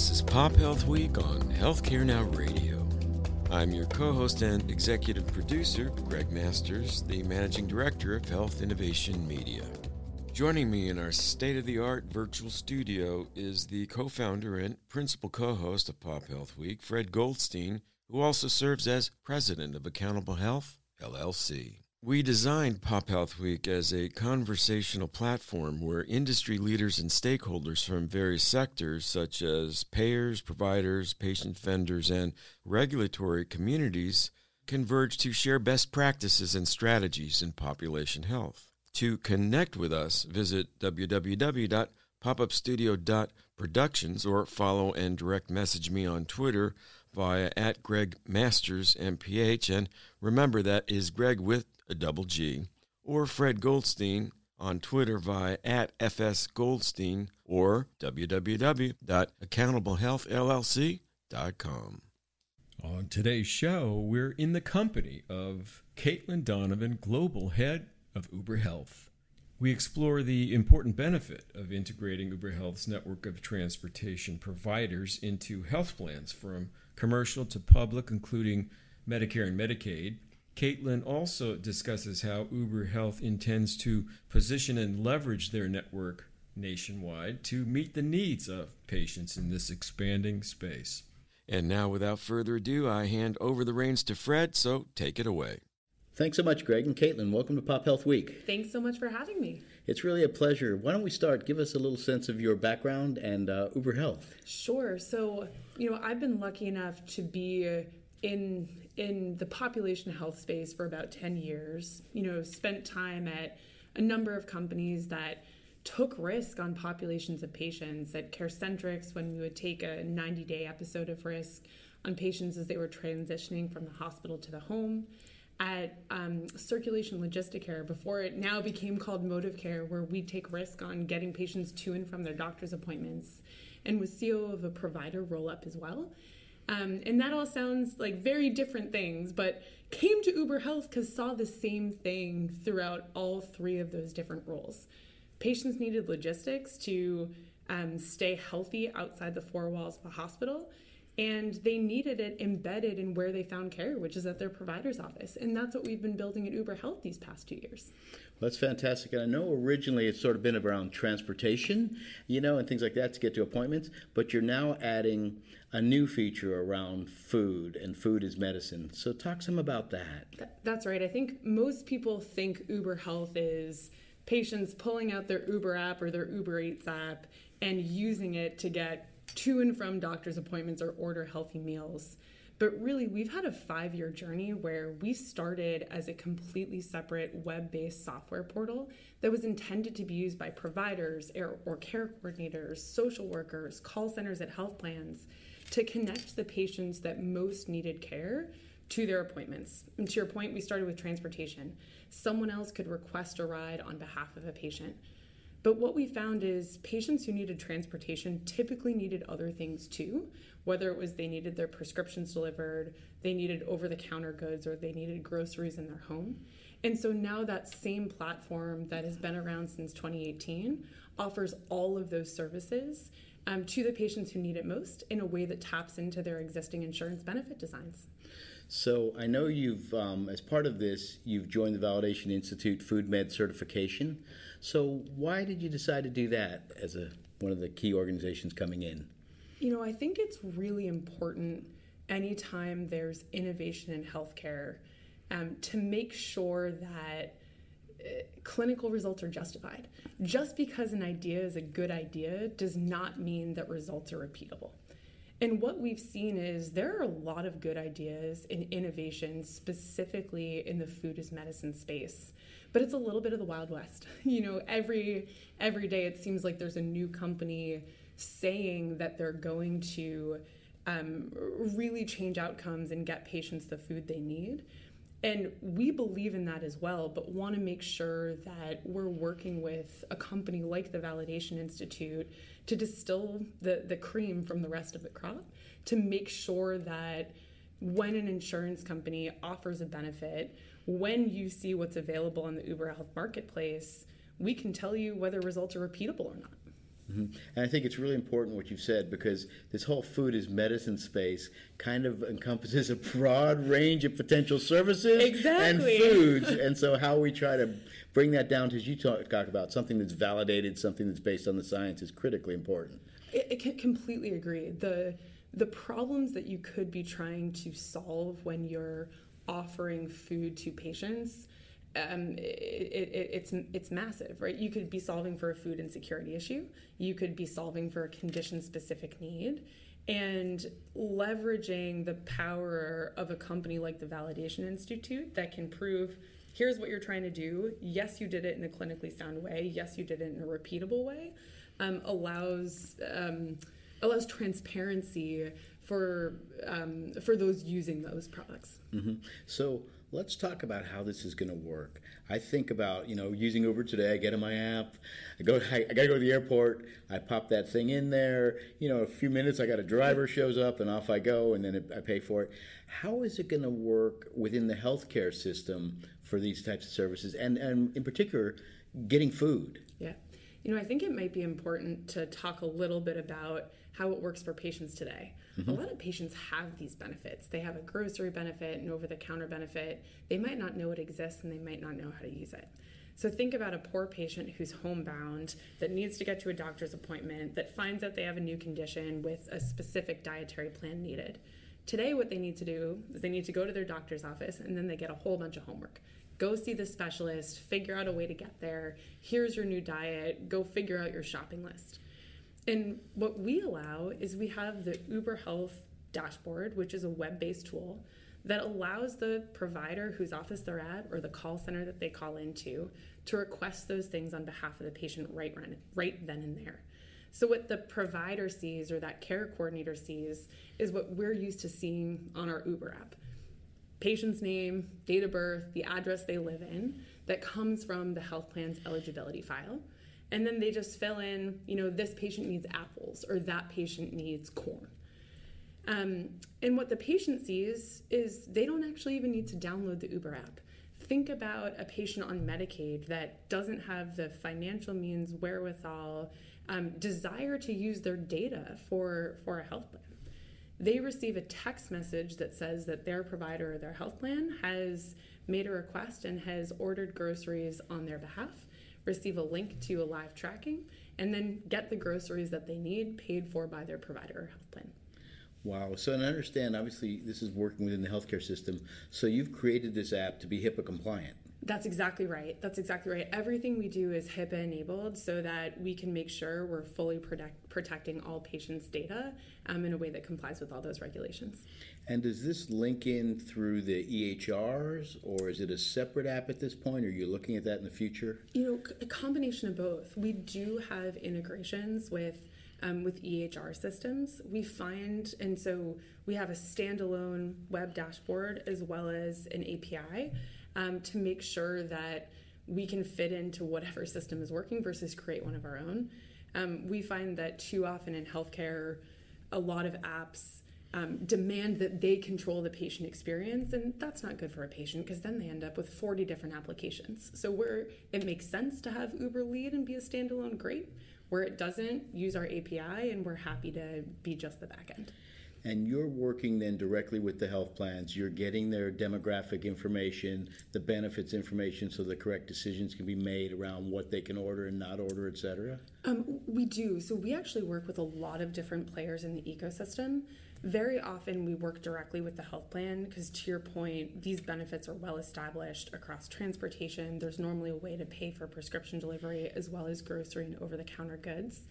This is Pop Health Week on Healthcare Now Radio. I'm your co host and executive producer, Greg Masters, the managing director of Health Innovation Media. Joining me in our state of the art virtual studio is the co founder and principal co host of Pop Health Week, Fred Goldstein, who also serves as president of Accountable Health, LLC. We designed Pop Health Week as a conversational platform where industry leaders and stakeholders from various sectors, such as payers, providers, patient vendors, and regulatory communities, converge to share best practices and strategies in population health. To connect with us, visit www.popupstudio.productions or follow and direct message me on Twitter via at Greg Masters MPH. And remember that is Greg with a double G, or Fred Goldstein on Twitter via at FS Goldstein or www.accountablehealthllc.com. On today's show, we're in the company of Caitlin Donovan, Global Head of Uber Health. We explore the important benefit of integrating Uber Health's network of transportation providers into health plans from commercial to public, including Medicare and Medicaid, Caitlin also discusses how Uber Health intends to position and leverage their network nationwide to meet the needs of patients in this expanding space. And now, without further ado, I hand over the reins to Fred, so take it away. Thanks so much, Greg and Caitlin. Welcome to Pop Health Week. Thanks so much for having me. It's really a pleasure. Why don't we start? Give us a little sense of your background and uh, Uber Health. Sure. So, you know, I've been lucky enough to be in in the population health space for about 10 years you know spent time at a number of companies that took risk on populations of patients. At CareCentrix when we would take a 90 day episode of risk on patients as they were transitioning from the hospital to the home. At um, circulation LogistiCare before it now became called ModivCare where we take risk on getting patients to and from their doctor's appointments and was ceo of a provider roll up as well um, and that all sounds like very different things, but came to Uber Health because saw the same thing throughout all three of those different roles. Patients needed logistics to um, stay healthy outside the four walls of a hospital, and they needed it embedded in where they found care, which is at their provider's office. And that's what we've been building at Uber Health these past two years. That's fantastic. And I know originally it's sort of been around transportation, you know, and things like that to get to appointments, but you're now adding a new feature around food, and food is medicine. So talk some about that. That's right. I think most people think Uber Health is patients pulling out their Uber app or their Uber Eats app and using it to get to and from doctor's appointments or order healthy meals. But really, we've had a five year journey where we started as a completely separate web based software portal that was intended to be used by providers or care coordinators, social workers, call centers at health plans to connect the patients that most needed care to their appointments. And to your point, we started with transportation. Someone else could request a ride on behalf of a patient. But what we found is patients who needed transportation typically needed other things too, whether it was they needed their prescriptions delivered, they needed over the counter goods, or they needed groceries in their home. And so now that same platform that has been around since 2018 offers all of those services um, to the patients who need it most in a way that taps into their existing insurance benefit designs. So I know you've, um, as part of this, you've joined the Validation Institute Food Med certification. So why did you decide to do that as a one of the key organizations coming in? You know, I think it's really important anytime there's innovation in healthcare um, to make sure that uh, clinical results are justified. Just because an idea is a good idea does not mean that results are repeatable. And what we've seen is there are a lot of good ideas and innovations specifically in the food as medicine space. But it's a little bit of the wild west. You know, every every day it seems like there's a new company saying that they're going to um, really change outcomes and get patients the food they need. And we believe in that as well, but want to make sure that we're working with a company like the Validation Institute to distill the, the cream from the rest of the crop to make sure that when an insurance company offers a benefit, when you see what's available on the Uber Health Marketplace, we can tell you whether results are repeatable or not. Mm-hmm. And I think it's really important what you've said because this whole food is medicine space kind of encompasses a broad range of potential services exactly. and foods. and so, how we try to bring that down to, as you talk, talk about, something that's validated, something that's based on the science is critically important. I, I completely agree. The the problems that you could be trying to solve when you're offering food to patients um, it, it, it's it's massive, right? You could be solving for a food insecurity issue. You could be solving for a condition specific need, and leveraging the power of a company like the Validation Institute that can prove here's what you're trying to do. Yes, you did it in a clinically sound way. Yes, you did it in a repeatable way. Um, allows um, allows transparency for um, for those using those products. Mm-hmm. So let's talk about how this is going to work. I think about you know using Uber today. I get in my app. I go. I, I got to go to the airport. I pop that thing in there. You know, a few minutes. I got a driver shows up, and off I go, and then it, I pay for it. How is it going to work within the healthcare system for these types of services, and and in particular, getting food? Yeah. You know, I think it might be important to talk a little bit about how it works for patients today. Mm-hmm. A lot of patients have these benefits. They have a grocery benefit, an over the counter benefit. They might not know it exists and they might not know how to use it. So think about a poor patient who's homebound that needs to get to a doctor's appointment that finds out they have a new condition with a specific dietary plan needed. Today, what they need to do is they need to go to their doctor's office and then they get a whole bunch of homework. Go see the specialist, figure out a way to get there. Here's your new diet, go figure out your shopping list. And what we allow is we have the Uber Health dashboard, which is a web based tool that allows the provider whose office they're at or the call center that they call into to request those things on behalf of the patient right, right then and there. So, what the provider sees or that care coordinator sees is what we're used to seeing on our Uber app patient's name, date of birth, the address they live in that comes from the health plan's eligibility file and then they just fill in you know this patient needs apples or that patient needs corn. Um, and what the patient sees is they don't actually even need to download the uber app. Think about a patient on medicaid that doesn't have the financial means wherewithal um, desire to use their data for for a health plan. They receive a text message that says that their provider or their health plan has made a request and has ordered groceries on their behalf receive a link to a live tracking, and then get the groceries that they need paid for by their provider or health plan. Wow. So, and I understand, obviously, this is working within the healthcare system. So, you've created this app to be HIPAA compliant. That's exactly right. That's exactly right. Everything we do is HIPAA enabled so that we can make sure we're fully protect, protecting all patients' data um, in a way that complies with all those regulations. And does this link in through the EHRs or is it a separate app at this point? Are you looking at that in the future? You know, a combination of both. We do have integrations with um, with EHR systems. We find, and so we have a standalone web dashboard as well as an API um, to make sure that we can fit into whatever system is working versus create one of our own. Um, we find that too often in healthcare, a lot of apps um, demand that they control the patient experience, and that's not good for a patient because then they end up with 40 different applications. So, where it makes sense to have Uber lead and be a standalone, great. Where it doesn't, use our API, and we're happy to be just the backend and you're working then directly with the health plans. You're getting their demographic information, the benefits information, so the correct decisions can be made around what they can order and not order, et cetera? Um, we do. So we actually work with a lot of different players in the ecosystem. Very often we work directly with the health plan because, to your point, these benefits are well established across transportation. There's normally a way to pay for prescription delivery as well as grocery and over the counter goods.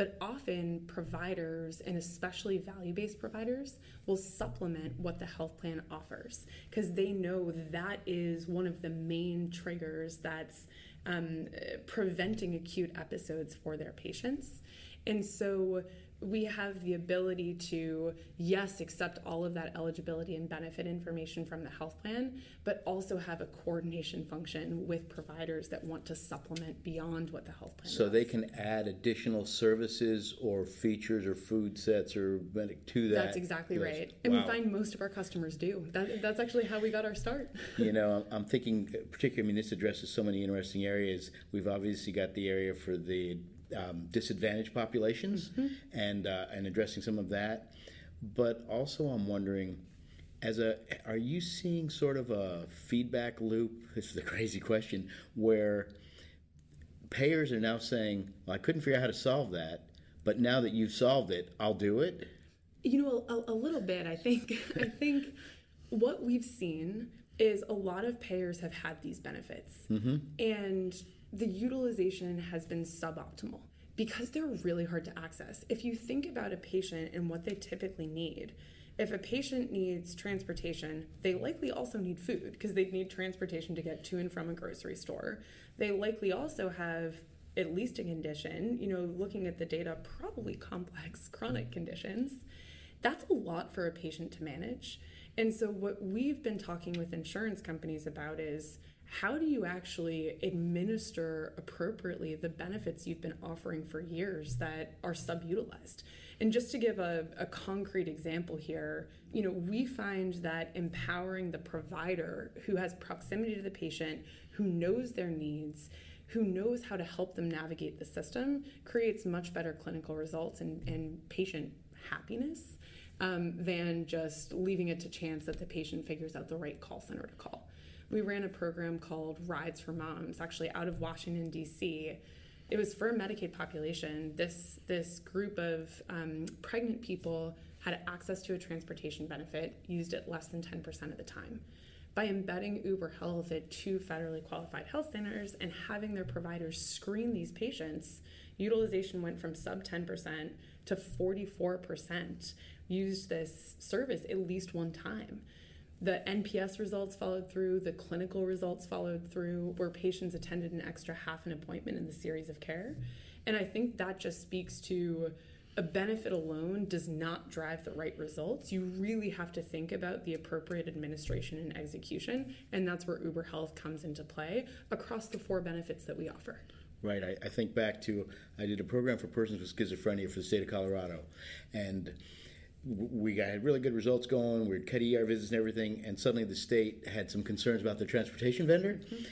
But often, providers, and especially value based providers, will supplement what the health plan offers because they know that is one of the main triggers that's um, preventing acute episodes for their patients. And so, we have the ability to, yes, accept all of that eligibility and benefit information from the health plan, but also have a coordination function with providers that want to supplement beyond what the health plan So does. they can add additional services or features or food sets or medic to that. That's exactly list. right. And wow. we find most of our customers do. That, that's actually how we got our start. you know, I'm thinking, particularly, I mean, this addresses so many interesting areas. We've obviously got the area for the um, disadvantaged populations and uh, and addressing some of that. But also, I'm wondering, as a, are you seeing sort of a feedback loop? This is a crazy question where payers are now saying, "Well, I couldn't figure out how to solve that, but now that you've solved it, I'll do it." You know, a, a little bit. I think. I think what we've seen is a lot of payers have had these benefits, and the utilization has been suboptimal because they're really hard to access. If you think about a patient and what they typically need, if a patient needs transportation, they likely also need food because they need transportation to get to and from a grocery store. They likely also have at least a condition, you know, looking at the data, probably complex chronic conditions. That's a lot for a patient to manage. And so, what we've been talking with insurance companies about is how do you actually administer appropriately the benefits you've been offering for years that are subutilized? And just to give a, a concrete example here, you know, we find that empowering the provider who has proximity to the patient, who knows their needs, who knows how to help them navigate the system, creates much better clinical results and, and patient happiness um, than just leaving it to chance that the patient figures out the right call center to call. We ran a program called Rides for Moms, actually out of Washington, D.C. It was for a Medicaid population. This, this group of um, pregnant people had access to a transportation benefit, used it less than 10% of the time. By embedding Uber Health at two federally qualified health centers and having their providers screen these patients, utilization went from sub 10% to 44% used this service at least one time. The NPS results followed through, the clinical results followed through, where patients attended an extra half an appointment in the series of care. And I think that just speaks to a benefit alone does not drive the right results. You really have to think about the appropriate administration and execution. And that's where Uber Health comes into play across the four benefits that we offer. Right. I, I think back to I did a program for persons with schizophrenia for the state of Colorado, and we got really good results going. We cut ER visits and everything, and suddenly the state had some concerns about their transportation vendor, mm-hmm.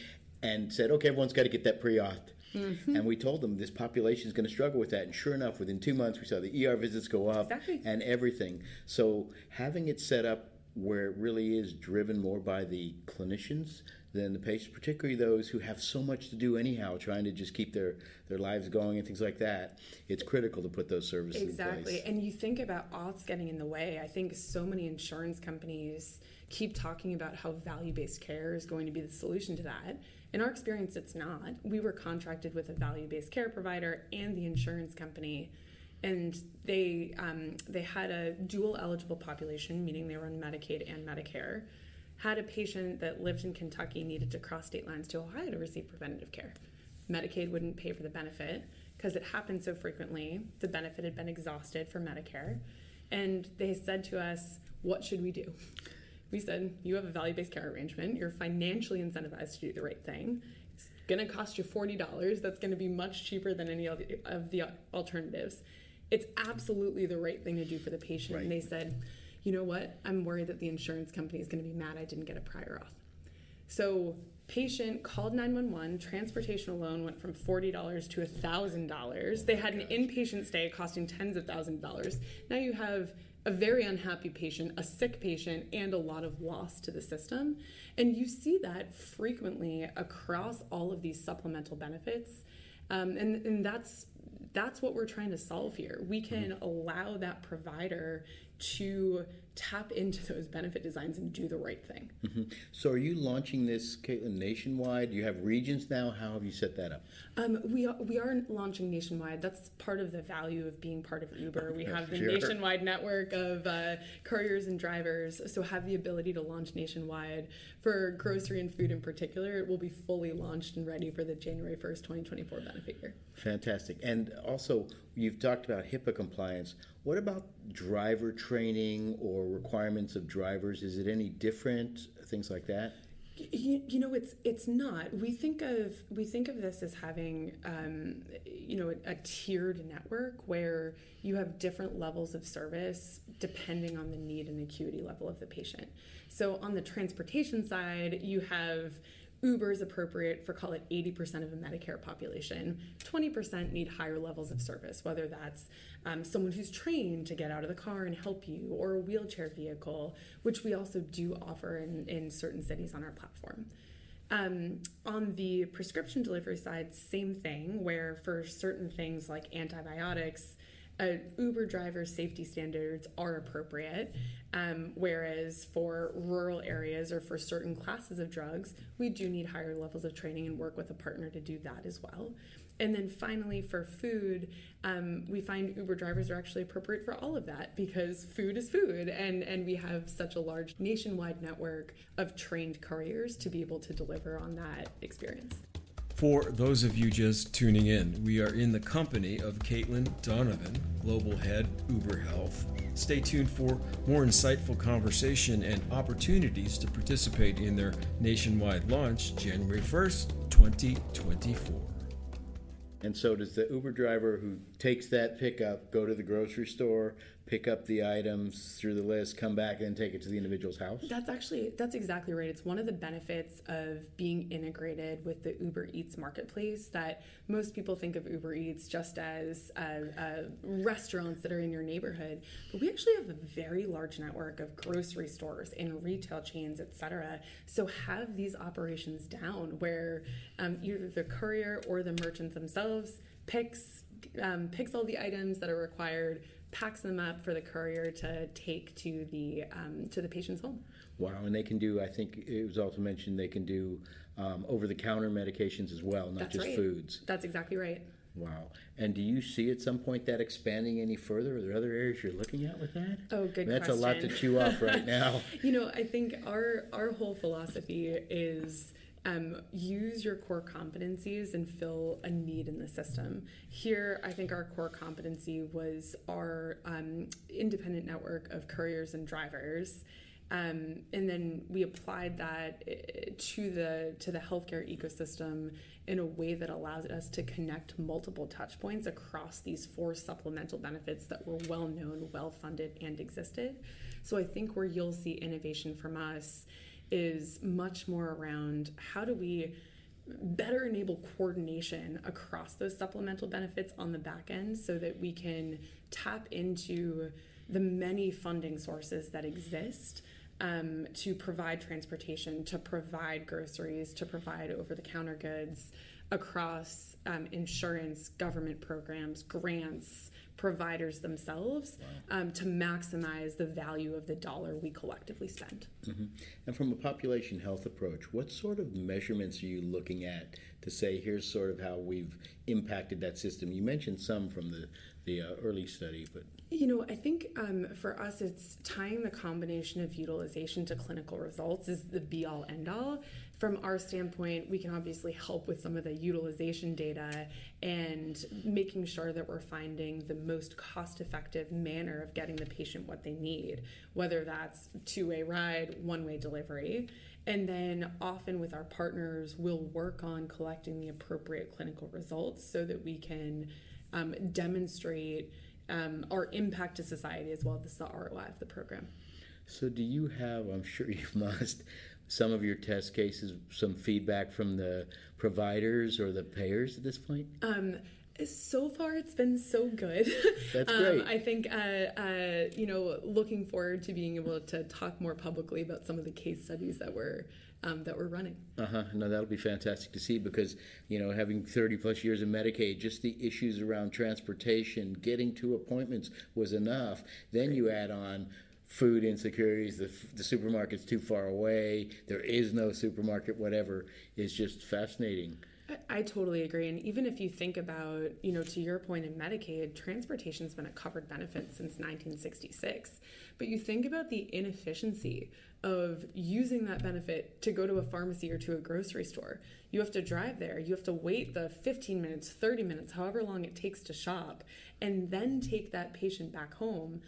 and said, "Okay, everyone's got to get that pre-auth." Mm-hmm. And we told them this population is going to struggle with that. And sure enough, within two months, we saw the ER visits go up exactly. and everything. So having it set up where it really is driven more by the clinicians than the patients, particularly those who have so much to do anyhow, trying to just keep their, their lives going and things like that. It's critical to put those services exactly. And you think about auths getting in the way. I think so many insurance companies keep talking about how value based care is going to be the solution to that. In our experience, it's not. We were contracted with a value based care provider and the insurance company. And they um, they had a dual eligible population, meaning they were on Medicaid and Medicare had a patient that lived in Kentucky needed to cross state lines to Ohio to receive preventative care. Medicaid wouldn't pay for the benefit because it happened so frequently. The benefit had been exhausted for Medicare. And they said to us, What should we do? We said, You have a value based care arrangement. You're financially incentivized to do the right thing. It's going to cost you $40. That's going to be much cheaper than any of the alternatives. It's absolutely the right thing to do for the patient. Right. And they said, you know what? I'm worried that the insurance company is going to be mad I didn't get a prior auth. So patient called 911 transportation alone went from $40 to $1000 they had an inpatient stay costing tens of thousands of dollars now you have a very unhappy patient a sick patient and a lot of loss to the system and you see that frequently across all of these supplemental benefits um, and, and that's that's what we're trying to solve here we can mm-hmm. allow that provider to tap into those benefit designs and do the right thing. Mm-hmm. So, are you launching this, Caitlin, nationwide? Do you have regions now? How have you set that up? Um, we are, we are launching nationwide. That's part of the value of being part of Uber. We have the sure. nationwide network of uh, couriers and drivers, so have the ability to launch nationwide. For grocery and food in particular, it will be fully launched and ready for the January 1st, 2024 benefit year. Fantastic. And also, you've talked about HIPAA compliance. What about driver training or requirements of drivers? Is it any different? Things like that. You, you, know it's it's not we think of we think of this as having um, you know a, a, tiered network where you have different levels of service depending on the need and acuity level of the patient so on the transportation side you have Uber is appropriate for call it 80% of the Medicare population. 20% need higher levels of service, whether that's um, someone who's trained to get out of the car and help you, or a wheelchair vehicle, which we also do offer in, in certain cities on our platform. Um, on the prescription delivery side, same thing, where for certain things like antibiotics, Uber driver safety standards are appropriate, um, whereas for rural areas or for certain classes of drugs, we do need higher levels of training and work with a partner to do that as well. And then finally, for food, um, we find Uber drivers are actually appropriate for all of that because food is food, and, and we have such a large nationwide network of trained couriers to be able to deliver on that experience. For those of you just tuning in, we are in the company of Caitlin Donovan, Global Head Uber Health. Stay tuned for more insightful conversation and opportunities to participate in their nationwide launch January 1st, 2024. And so does the Uber driver who takes that pickup go to the grocery store, pick up the items through the list, come back and take it to the individual's house? That's actually that's exactly right. It's one of the benefits of being integrated with the Uber Eats marketplace that most people think of Uber Eats just as uh, uh, restaurants that are in your neighborhood, but we actually have a very large network of grocery stores and retail chains, etc. So have these operations down where um, either the courier or the merchant themselves picks um, picks all the items that are required packs them up for the courier to take to the um, to the patient's home. Wow, and they can do. I think it was also mentioned they can do um, over-the-counter medications as well, not That's just right. foods. That's exactly right. Wow. And do you see at some point that expanding any further? Are there other areas you're looking at with that? Oh, good That's a lot to chew off right now. You know, I think our our whole philosophy is um, use your core competencies and fill a need in the system. Here, I think our core competency was our um, independent network of couriers and drivers. Um, and then we applied that eh, to the to the healthcare ecosystem in a way that allows us to connect multiple touch points across these four supplemental benefits that were well known, well funded, and existed. So I think where you'll see innovation from us is much more around how do we better enable coordination across those supplemental benefits on the back end so that we can tap into the many funding sources that exist um, to provide transportation, to provide groceries, to provide over the counter goods across um, insurance, government programs, grants, providers themselves um, to maximize the value of the dollar we collectively spend. And from a population health approach, what sort of measurements are you looking at to say here's sort of how we've impacted that system? You mentioned some from the the uh, early study, but You know, I think um, for us, it's tying the combination of utilization to clinical results is the be all end all. From our standpoint, we can obviously help with some of the utilization data and making sure that we're finding the most cost effective manner of getting the patient what they need, whether that's two way ride, one way delivery. And then often with our partners, we'll work on collecting the appropriate clinical results so that we can um, demonstrate um, our impact to society as well as the ROI of the program. So, do you have, I'm sure you must, some of your test cases, some feedback from the providers or the payers at this point? Um, so far, it's been so good. That's um, great. I think, uh, uh, you know, looking forward to being able to talk more publicly about some of the case studies that we're um, that we're running. Uh huh. No, that'll be fantastic to see because, you know, having 30 plus years in Medicaid, just the issues around transportation, getting to appointments was enough. Then you add on food insecurities, the, the supermarket's too far away, there is no supermarket, whatever, is just fascinating. I, totally agree. And even if you think about, you know, to your point in Medicaid, transportation's been a covered benefit since 1966. But you think about the inefficiency of using that benefit to go to a pharmacy or to a grocery store. You have to drive there, you have to wait the 15 minutes, 30 minutes, however long it takes to shop, and then take that patient back home.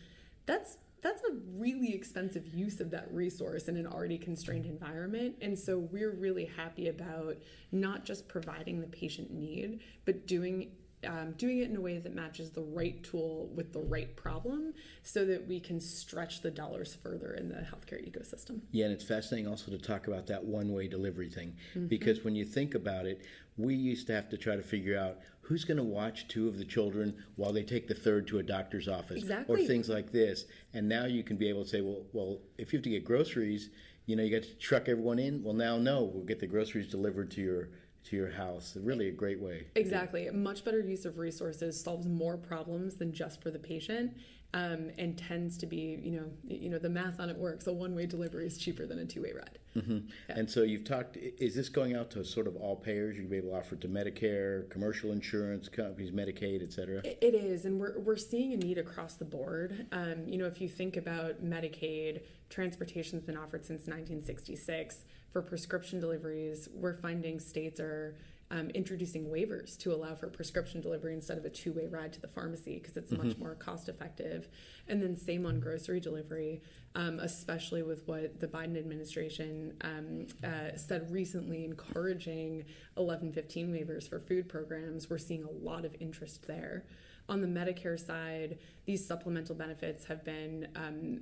That's that's a really expensive use of that resource in an already constrained environment. And so we're really happy about not just providing the patient need, but doing um, doing it in a way that matches the right tool with the right problem so that we can stretch the dollars further in the healthcare ecosystem. Yeah, and it's fascinating also to talk about that one way delivery thing mm-hmm. because when you think about it, we used to have to try to figure out who's going to watch two of the children while they take the third to a doctor's office exactly. or things like this. And now you can be able to say, well, well, if you have to get groceries, you know, you got to truck everyone in. Well, now no, we'll get the groceries delivered to your to your house. Really a great way. Exactly. A much better use of resources solves more problems than just for the patient um, and tends to be, you know, you know, the math on it works. A one-way delivery is cheaper than a two-way ride. Mm-hmm. Yeah. And so you've talked. Is this going out to sort of all payers? You'll be able to offer it to Medicare, commercial insurance companies, Medicaid, et cetera. it, it is, and we're we're seeing a need across the board. Um, you know, if you think about Medicaid, transportation's been offered since 1966 for prescription deliveries. We're finding states are um, introducing waivers to allow for prescription delivery instead of a two way ride to the pharmacy because it's mm-hmm. much more cost effective. And then, same on grocery delivery, um, especially with what the Biden administration um, uh, said recently, encouraging 1115 waivers for food programs. We're seeing a lot of interest there. On the Medicare side, these supplemental benefits have been um,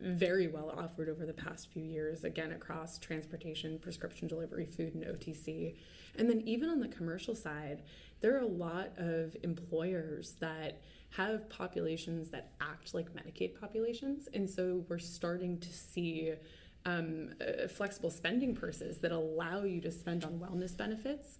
very well offered over the past few years, again, across transportation, prescription delivery, food, and OTC. And then even on the commercial side, there are a lot of employers that have populations that act like Medicaid populations. And so we're starting to see um, uh, flexible spending purses that allow you to spend on wellness benefits.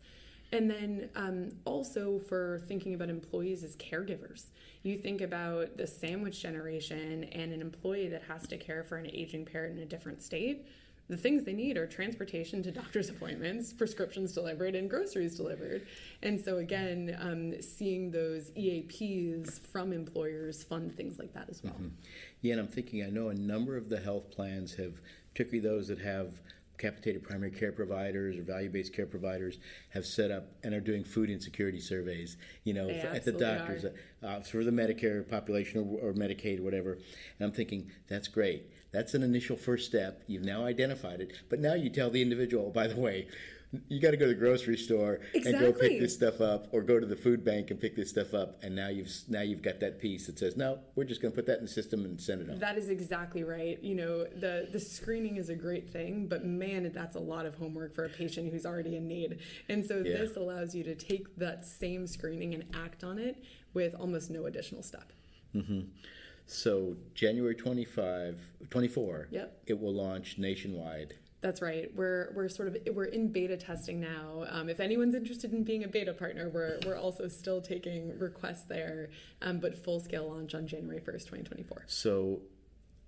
And then um, also for thinking about employees as caregivers. You think about the sandwich generation and an employee that has to care for an aging parent in a different state the things they need are transportation to doctor's appointments, prescriptions delivered, and groceries delivered. And so, again, um, seeing those EAPs from employers fund things like that as well. Mm-hmm. Yeah, and I'm thinking, I know a number of the health plans have, particularly those that have capitated primary care providers or value-based care providers have set up and are doing food insecurity surveys you know for, at the doctors uh, for the medicare population or, or medicaid or whatever. And i'm thinking that's great. That's an initial first step. You've now identified it, but now you tell the individual, oh, by the way, you got to go to the grocery store exactly. and go pick this stuff up, or go to the food bank and pick this stuff up. And now you've now you've got that piece that says, no, we're just going to put that in the system and send it on. That is exactly right. You know, the the screening is a great thing, but man, that's a lot of homework for a patient who's already in need. And so yeah. this allows you to take that same screening and act on it with almost no additional step. Mm-hmm. So January 25, 24, yep. it will launch nationwide. That's right. We're we're sort of we're in beta testing now. Um, if anyone's interested in being a beta partner, we're we're also still taking requests there, um, but full scale launch on January first, twenty twenty four. So,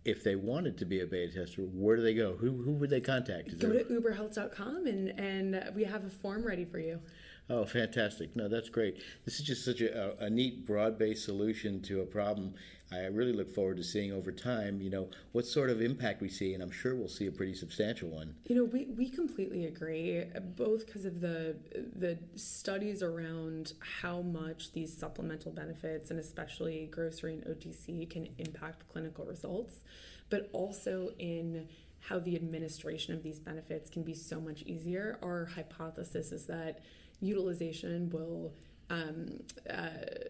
if they wanted to be a beta tester, where do they go? Who who would they contact? Is go there... to uberhealth.com and and we have a form ready for you. Oh, fantastic! No, that's great. This is just such a, a neat, broad-based solution to a problem. I really look forward to seeing over time, you know, what sort of impact we see, and I'm sure we'll see a pretty substantial one. You know, we, we completely agree, both because of the the studies around how much these supplemental benefits, and especially grocery and OTC, can impact clinical results, but also in how the administration of these benefits can be so much easier. Our hypothesis is that utilization will um, uh,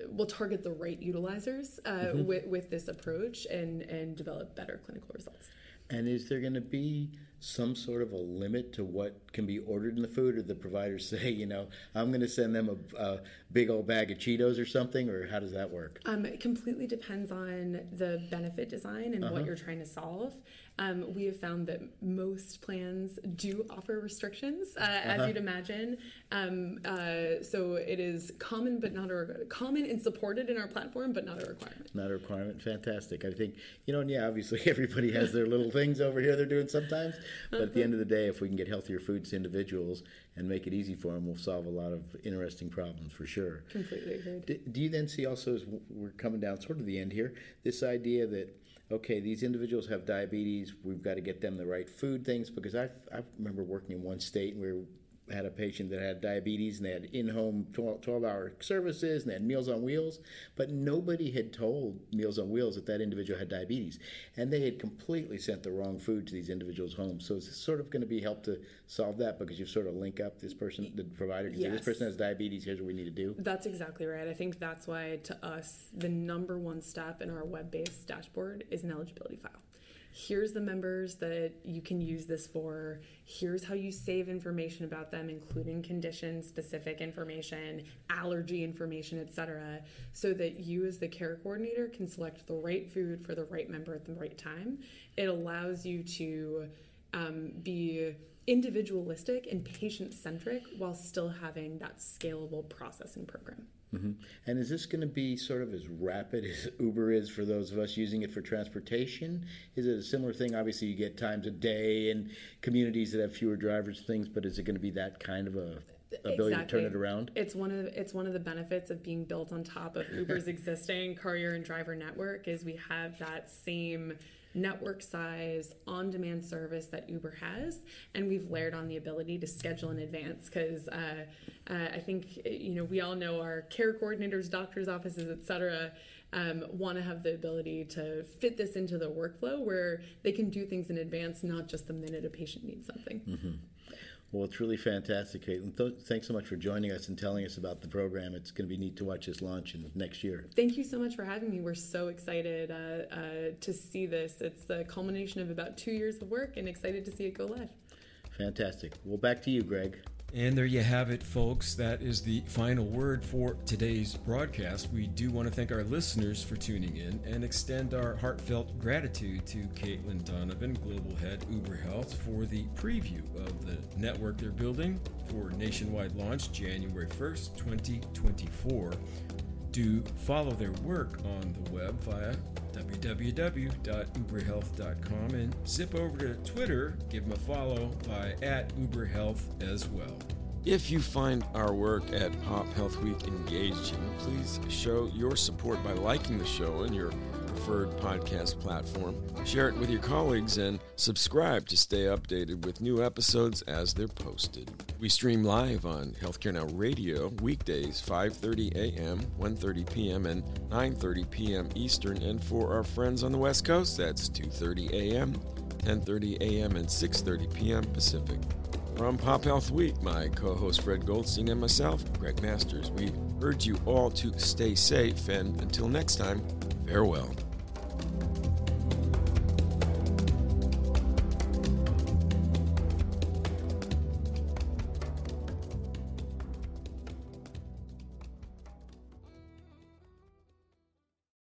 will target the right utilizers uh, mm-hmm. with, with this approach and, and develop better clinical results. And is there going to be some sort of a limit to what can be ordered in the food, or the providers say, you know, I'm going to send them a, a big old bag of Cheetos or something, or how does that work? Um, it completely depends on the benefit design and uh-huh. what you're trying to solve. Um, we have found that most plans do offer restrictions, uh, uh-huh. as you'd imagine. Um, uh, so it is common, but not a common and supported in our platform, but not a requirement. Not a requirement. Fantastic. I think you know, and yeah, obviously everybody has their little things over here they're doing sometimes, but uh-huh. at the end of the day, if we can get healthier foods to individuals and make it easy for them, we'll solve a lot of interesting problems for sure. Completely agreed. Do, do you then see also, as we're coming down sort of the end here, this idea that okay, these individuals have diabetes. We've got to get them the right food things because I I remember working in one state and we were had a patient that had diabetes and they had in-home 12-hour services and they had Meals on Wheels, but nobody had told Meals on Wheels that that individual had diabetes, and they had completely sent the wrong food to these individuals' homes. So it's sort of going to be help to solve that because you sort of link up this person, the provider, can say this person has diabetes. Here's what we need to do. That's exactly right. I think that's why, to us, the number one step in our web based dashboard is an eligibility file. Here's the members that you can use this for. Here's how you save information about them, including condition specific information, allergy information, etc., so that you, as the care coordinator, can select the right food for the right member at the right time. It allows you to um, be individualistic and patient centric while still having that scalable processing program. Mm-hmm. And is this going to be sort of as rapid as Uber is for those of us using it for transportation? Is it a similar thing? Obviously, you get times a day and communities that have fewer drivers, things, but is it going to be that kind of a ability to turn it around? It's one of it's one of the benefits of being built on top of Uber's existing courier and driver network is we have that same network size on-demand service that Uber has, and we've layered on the ability to schedule in advance because uh, uh, I think you know we all know our care coordinators, doctors' offices, etc. Um, want to have the ability to fit this into their workflow where they can do things in advance, not just the minute a patient needs something. Well, it's really fantastic, Caitlin. Th- thanks so much for joining us and telling us about the program. It's going to be neat to watch this launch in next year. Thank you so much for having me. We're so excited uh, uh, to see this. It's the culmination of about two years of work and excited to see it go live. Fantastic. Well, back to you, Greg. And there you have it, folks. That is the final word for today's broadcast. We do want to thank our listeners for tuning in and extend our heartfelt gratitude to Caitlin Donovan, Global Head Uber Health, for the preview of the network they're building for nationwide launch January 1st, 2024. Do follow their work on the web via www.uberhealth.com and zip over to Twitter, give them a follow via at uberhealth as well. If you find our work at Pop Health Week engaging, please show your support by liking the show and your preferred podcast platform. Share it with your colleagues and subscribe to stay updated with new episodes as they're posted. We stream live on Healthcare Now Radio weekdays 5:30 a.m., 1:30 p.m., and 9:30 p.m. Eastern, and for our friends on the West Coast, that's 2:30 a.m., 10:30 a.m., and 6:30 p.m. Pacific. From Pop Health Week, my co host Fred Goldstein and myself, Greg Masters, we urge you all to stay safe and until next time, farewell.